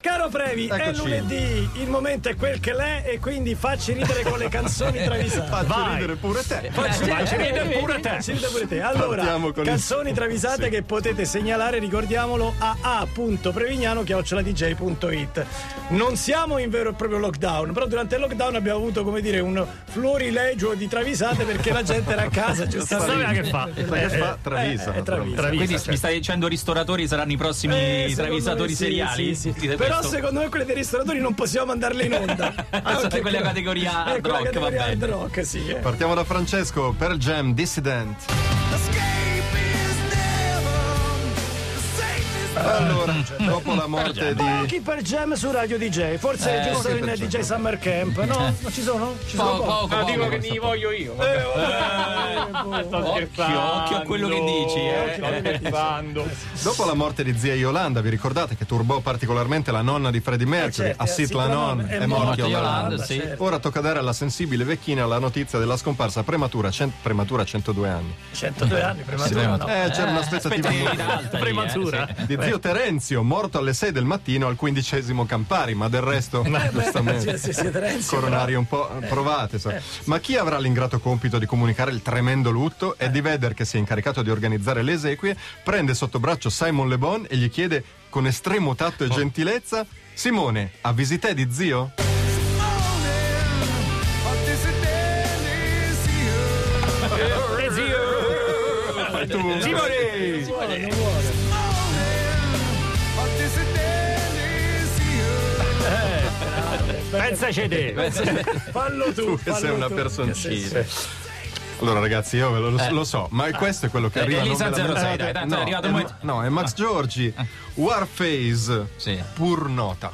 Caro Previ, è Eccoci. lunedì, il momento è quel che l'è e quindi facci ridere con le canzoni travisate. Faccio Vai. ridere pure te. Facci Facci ridere pure te. Facci ridere pure te. Allora, con il- canzoni travisate Sì. che potete segnalare, ricordiamolo, a a.prevignano.it. Non siamo in vero e proprio lockdown, però durante il lockdown abbiamo avuto, come dire, un florilegio di travisate perché la gente era a casa, giustamente. Sapeva che fa? Che fa? Travisa. eh, Travisa. Travisa, Quindi certo. mi stai dicendo ristoratori saranno i prossimi Eh, travisatori sì, seriali? sì, sì. Dite Però secondo me quelle dei ristoratori non possiamo mandarle in onda. Anche quella que- categoria hard quella rock, va bene. hard rock, sì. eh. Partiamo da Francesco per Jam Dissident. Allora, dopo la morte di. Pochi per jam su Radio DJ, forse Eh, giusto in DJ. Summer Camp, no? Non ci sono? Ci sono Poco, pochi. poco, No, dico poco. che ne voglio io. Eh, boh. Occhio, occhio a quello che dici, eh. scherzando. Dopo la morte di zia Yolanda, vi ricordate che turbò particolarmente la nonna di Freddie Mercury, certo, Assit sì, Lanon, è morta Yolanda, sì. certo. Ora tocca dare alla sensibile vecchina la notizia della scomparsa prematura, cent- prematura a 102 anni. 102 anni, prematura, no? Eh, c'era un'aspettativa alta lì, Prematura. eh, sì. di zio Terenzio, morto alle 6 del mattino al quindicesimo Campari, ma del resto, giustamente, sì, sì, Terenzio, coronarie un po' provate. so. Ma chi avrà l'ingrato compito di comunicare il tremendo lutto? Eddie Vedder, che si è incaricato di organizzare le esequie, prende sotto braccio Simon Le Bon e gli chiede con estremo tatto e gentilezza: Simone, avvisi te di zio? Eh, zio. Fai tu. Simone. Pensaci te. Fallo tu, che fallo sei una tu. personcina. Allora ragazzi, io ve lo, lo so, ma questo è quello che Eh, arriva. non Elisa ve la 06, meraviglia. dai, tanto è no, arrivato il è, momento. no, è Max Giorgi, Warface, Sì. pur nota.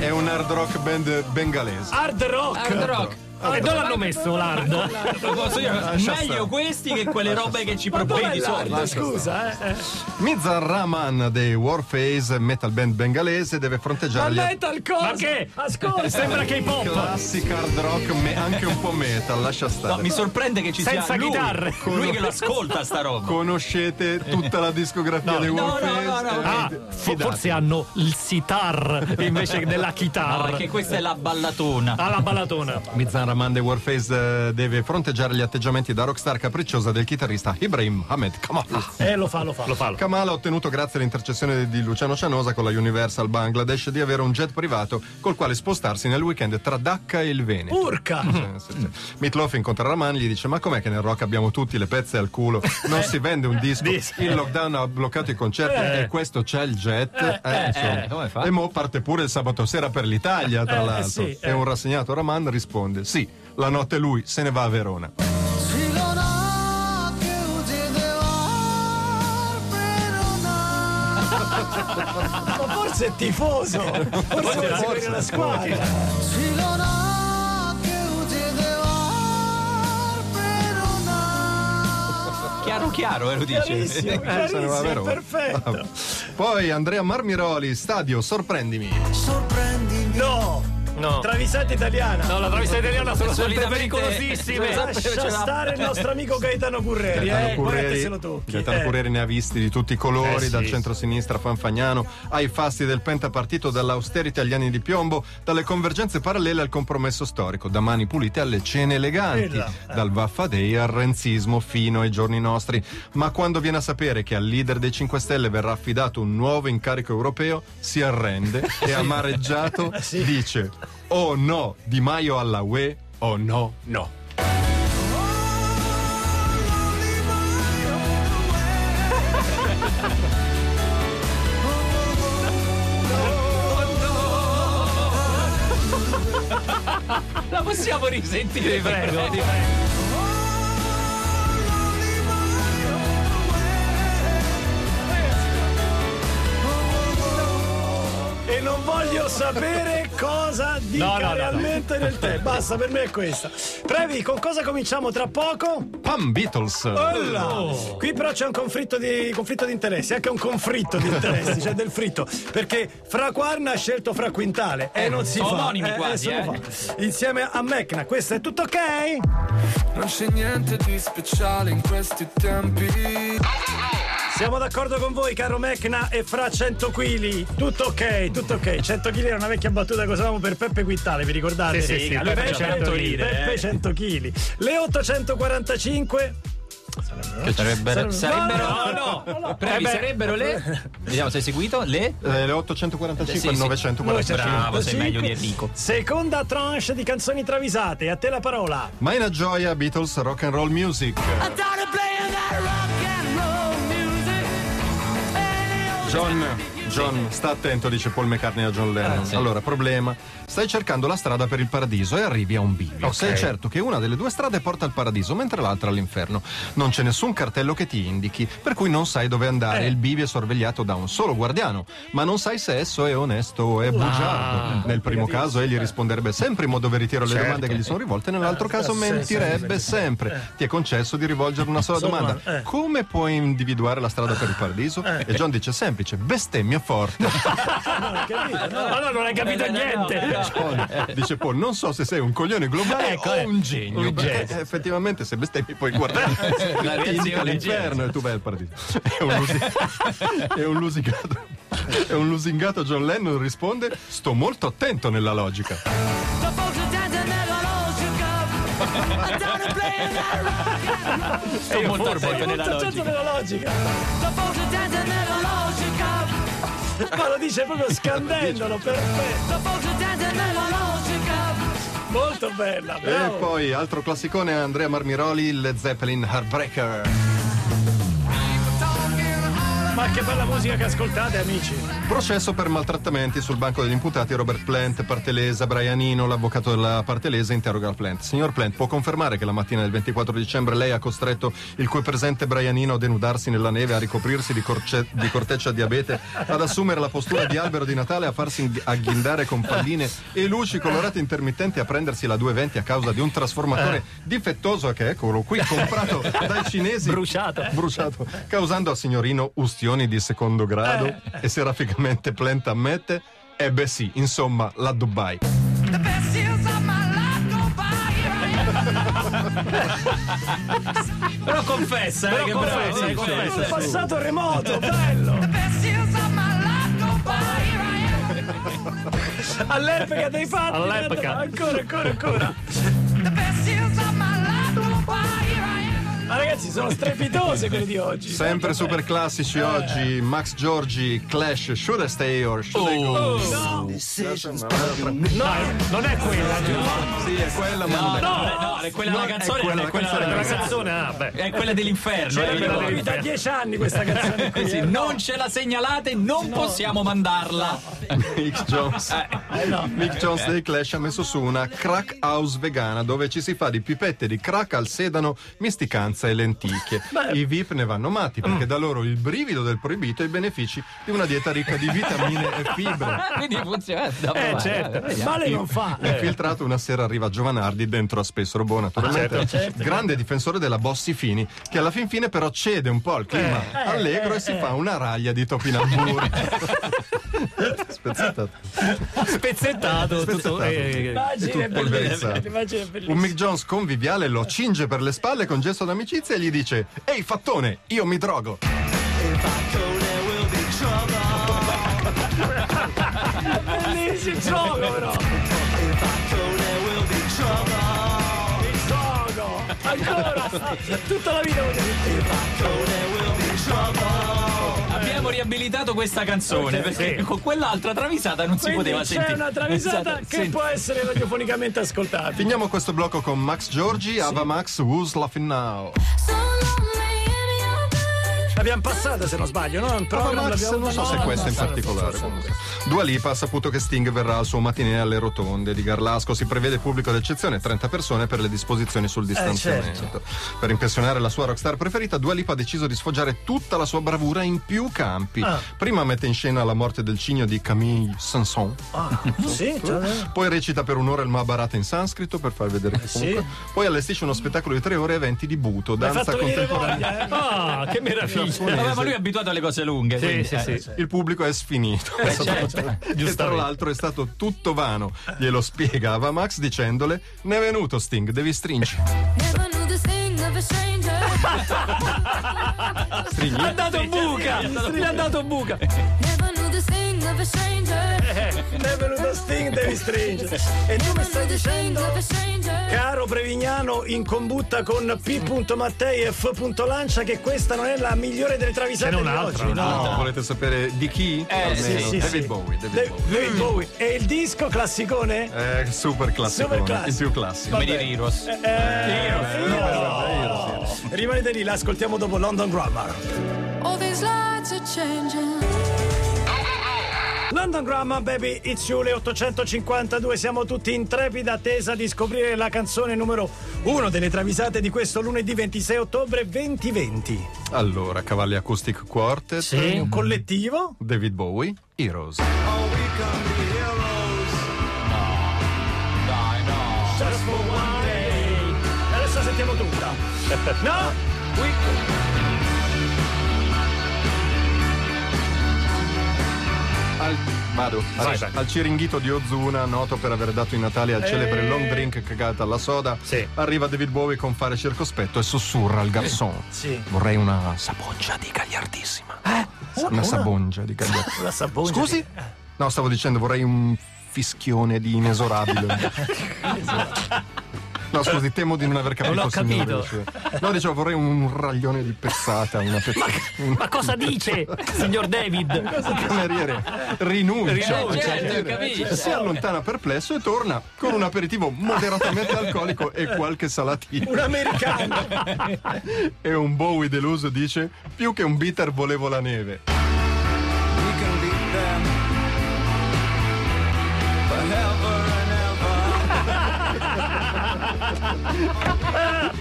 È un hard rock band bengalese. Hard rock. Hard rock. E dove l'hanno messo Lascia meglio questi che quelle robe che ci Ma dov'è di solito. Scusa, eh. eh. Mizar Rahman dei Warface, metal band bengalese, deve Ma fronteggiare gli metal cosa? Ma che? Ascolta. Sembra K-pop. classic hard rock, me- anche un po' metal, lascia No, stare. mi sorprende che ci Senza sia lui, chitarre. lui che lo ascolta sta roba. Conoscete tutta la discografia dei no, Warface? no, no, no. Eh, Ah, fidatevi. fo- forse hanno il sitar invece della No, chitarra. perché questa è la ballatona. Alla ballatona. Mizan Rahman dei Warface eh, deve fronteggiare gli atteggiamenti da rockstar capricciosa del chitarrista Ibrahim Ahmed Kamala. Eh, lo fa, lo fa. Lo fa. Kamala ha ottenuto grazie all'intercessione di Luciano Cianosa con la Universal Bangladesh di avere un jet privato col quale spostarsi nel weekend tra Dhaka e il Veneto. Urca. Sì, sì, sì. Meatloaf incontra Rahman gli dice ma com'è che nel rock abbiamo tutti le pezze al culo non si vende un disco Disco. il lockdown ha bloccato i concerti Eh. e questo c'è il jet eh, insomma. eh, come fa? e mo parte pure il sabato sera per l'Italia tra Eh, l'altro sì, e eh. un rassegnato Rahman risponde sì la notte lui se ne va a Verona Ma forse è tifoso. Forse vuole seguire la squadra. Chiaro chiaro, eh, lo dice. Chiarissimo, Eh, perfetto. poi Andrea Marmiroli stadio sorprendimi No. No. Travisata italiana. No, la travista italiana sono sempre Solitamente- pericolosissime. Lascia stare il nostro amico Gaetano Curreri, Gaetano eh. Curreri, se lo tocchi. Gaetano eh. Curreri ne ha visti di tutti i colori, Eh, sì. dal centro-sinistra Fanfagnano ai fasti del pentapartito, dall'austerity agli anni di piombo, dalle convergenze parallele al compromesso storico, da mani pulite alle cene eleganti, Quella, dal Vaffa Day al renzismo fino ai giorni nostri. Ma quando viene a sapere che al leader dei 5 Stelle verrà affidato un nuovo incarico europeo, si arrende e amareggiato Sì. dice: Oh no, Di Maio alla UE, oh no, no. La possiamo risentire, Prego, prego. ti prego. Voglio sapere cosa dica No, no, no, no. realmente nel tè. Basta, per me è questa. Previ, con cosa cominciamo tra poco? Pam Beatles. Olla! Oh. Qui però c'è un conflitto di, conflitto di interessi, anche un conflitto di interessi, c'è del fritto. Perché Fra Quarna ha scelto Fra Quintale e non si sono fa. omonimi quasi, sono eh. fa. Insieme a Mecna, questo è tutto ok? Non c'è niente di speciale in questi tempi Siamo d'accordo con voi, caro Mecna, e fra 100 kg. Tutto ok, tutto ok. 100 kg era una vecchia battuta che usavamo per Peppe Quintale, vi ricordate? Sì, sì, sì, Peppe, Peppe 100 lire, Peppe eh. 100 kg. Le 845. Che sarebbero. Sarebbero. No, No, no. Previ, sarebbero le. Vediamo se hai seguito. Le. Eh, le 845 Sì, e sì. 945. Bravo, sei meglio di Enrico. Seconda tranche di canzoni travisate. A te la parola. Maina Gioia, Beatles, Rock and Roll Music. John, John, sta attento, dice Paul McCartney a John Lennon. Ah, sì. Allora, problema. Stai cercando la strada per il paradiso e arrivi a un bivio. Sei certo che una delle due strade porta al paradiso, mentre l'altra all'inferno. Non c'è nessun cartello che ti indichi, per cui non sai dove andare. Eh. Il bivio è sorvegliato da un solo guardiano, ma non sai se esso è onesto o è bugiardo. Nel primo caso egli risponderebbe sempre in modo veritiero alle domande che gli sono rivolte, nell'altro caso sì, mentirebbe sì, sì. sempre. Ti è concesso di rivolgere una sola domanda. eh. Come puoi individuare la strada per il paradiso? E John dice semplice, bestemmia forte. Ma no, non hai capito niente. Paul, dice Paul, non so se sei un coglione globale Ecco, o eh, un genio. un perché genio. effettivamente se bestemmi puoi guardare La reazione l'inferno e tu vai al paradiso. È un, lusi- è un lusingato. È un lusingato John Lennon risponde: Sto molto attento nella logica. Sto molto attento nella Molto logica. attento nella logica. Ma lo dice proprio scandendolo, perfetto. Molto bella, E bravo. poi altro classicone Andrea Marmiroli, Led Zeppelin Heartbreaker. Ma che bella musica che ascoltate, amici. Processo per maltrattamenti sul banco degli imputati Robert Plant, Partelesa, Brianino, l'avvocato della Partelesa interroga il Plant. Signor Plant, può confermare che la mattina del 24 dicembre lei ha costretto il cui presente Brianino a denudarsi nella neve, a ricoprirsi di, corce- di corteccia diabete, ad assumere la postura di albero di Natale, a farsi agghindare con palline e luci colorate intermittenti, a prendersi la 220 a causa di un trasformatore difettoso che, eccolo qui, comprato dai cinesi. Bruciato. Bruciato, causando al signorino ustioni di secondo grado e seraficamente Plant ammette, eh beh sì, insomma, la Dubai. Però confessa, eh, Però che bravo, confessa, eh, confessa. Un passato remoto, bello. All'epoca dei fatti. All'epoca. Ancora, ancora, ancora. Ma ragazzi, sono strepitose quelle di oggi. Sempre super classici oggi, Max Giorgi, Clash, Should I Stay or Should I Go? No, non è quella. Sì, è quella, ma non è. No, no, è quella della canzone, quella è quella ah, beh. È quella dell'inferno. Cioè, eh, me la io- devi da dieci anni questa canzone qui. Sì, eh. non ce la segnalate, non possiamo mandarla. Mick Jones. Mick Jones dei Clash ha messo su una crack house vegana dove ci si fa di pipette di crack al sedano, misticanza e lenticchie. I VIP ne vanno matti perché da loro il brivido del proibito e i benefici di una dieta ricca di vitamine e fibre. Quindi funziona. Eh, certo. Vediamo. Male non fa. Infiltrato una sera arriva Giovanardi dentro a Spesso Robò naturalmente grande difensore della Bossi Fini che alla fin fine però cede un po' al clima allegro e si fa una raglia di topinamburi spezzettato Spezzettato. tutto, eh, tutto bellissima. Immagine un bellissima. Mick Jones conviviale lo cinge per le spalle con gesto d'amicizia e gli dice ehi fattone io mi drogo Bellissimo il gioco, però. Il gioco. Ancora. Tutta la vita voglio sentire. Abbiamo riabilitato questa canzone perché con quell'altra travisata non si Quindi poteva c'è sentire. una travisata Esatto, che sì. può essere radiofonicamente ascoltata. finiamo questo blocco con Max Giorgi Ava Max Who's Laughing Now L'abbiamo passata se non sbaglio, no? Programma Max non so se questa in particolare forse, comunque. Dua Lipa ha saputo che Sting verrà al suo matinee alle rotonde di Garlasco si prevede pubblico d'eccezione 30 persone per le disposizioni sul distanziamento certo. per impressionare la sua rockstar preferita Dua Lipa ha deciso di sfoggiare tutta la sua bravura in più campi Ah. prima mette in scena la morte del cigno di Camille Sanson Ah, sì, cioè, poi recita per un'ora il Mahabharata in sanscrito per far vedere che Eh, sì. comunque poi allestisce uno spettacolo di tre ore e eventi di buto danza contemporanea voglia, eh? Ah, che meraviglia. Vabbè, ma lui è abituato alle cose lunghe. Sì, quindi, sì, eh. sì. il pubblico è sfinito È stato- certo. E tra Giustamente. l'altro è stato tutto vano glielo spiega Ava Max dicendole ne è venuto Sting devi stringere. Strigni? Ha dato buca! Gli ha dato buca! È venuto Sting, devi stringere. E tu mi stai dicendo, caro Prevignano, in combutta con P. Mattei e F. Lancia, che questa non è la migliore delle travisate di oggi. No, volete sapere di chi? Eh, sì, sì, David sì. Bowie. David De- Bowie. David Bowie. E il disco classicone? Eh, super classico. Super classico. Il più classico. Come dire Heroes. Eh, no. Rimanete lì, l'ascoltiamo dopo London Grammar. All these lights are changing. London Grammar, baby, it's you, le 852. Siamo tutti in trepida attesa di scoprire la canzone numero uno delle travisate di questo lunedì 26 ottobre 2020. Allora, Cavalli Acoustic Quartet. Sì. Un collettivo? David Bowie. Heroes. No. Just for one day. Adesso sentiamo tutta. No? Al, vado. Al, vai. al Ciringhito di Ozuna, noto per aver dato in Natale al celebre Eh. long drink cagata alla soda, Sì. arriva David Bowie con fare circospetto e sussurra al garçon. Sì. Vorrei una sabongia di gagliardissima. Una, Una sabongia di gagliardissima. Una sabongia. Scusi? No, stavo dicendo vorrei un fischione di inesorabile. No, scusi, temo di non aver capito. Non ho signore. capito. No, dicevo, vorrei un raglione di pezzata, una pezzata. Un Ma cosa dice, signor David? cameriere rinuncia. Eh, certo, Cioè, capisci. si allontana perplesso e torna con un aperitivo moderatamente alcolico e qualche salatino. Un americano. E un Bowie deluso dice: Più che un bitter volevo la neve.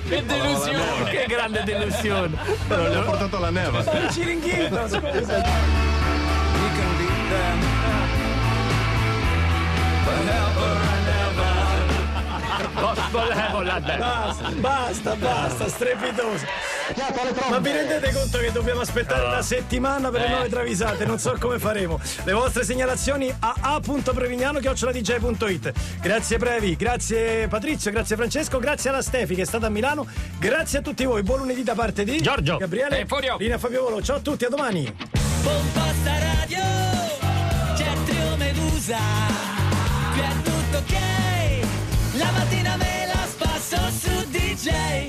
Che delusione. Che grande delusione! Non gli ha portato la neva. Un ciringhito, scusa. Basta, basta, basta, strepitoso. Ma vi rendete conto che dobbiamo aspettare una settimana per le nuove travisate? Non so come faremo. Le vostre segnalazioni a a.prevignano.it. Grazie Previ, grazie Patrizio, grazie Francesco, grazie alla Stefi che è stata a Milano. Grazie a tutti voi. Buon lunedì da parte di Giorgio. Gabriele E Furio. Lina Fabio Volo. Ciao a tutti, a domani. Pomposta Radio, c'è Trio Medusa, qui è tutto ok, la mattina me la spasso su DJ.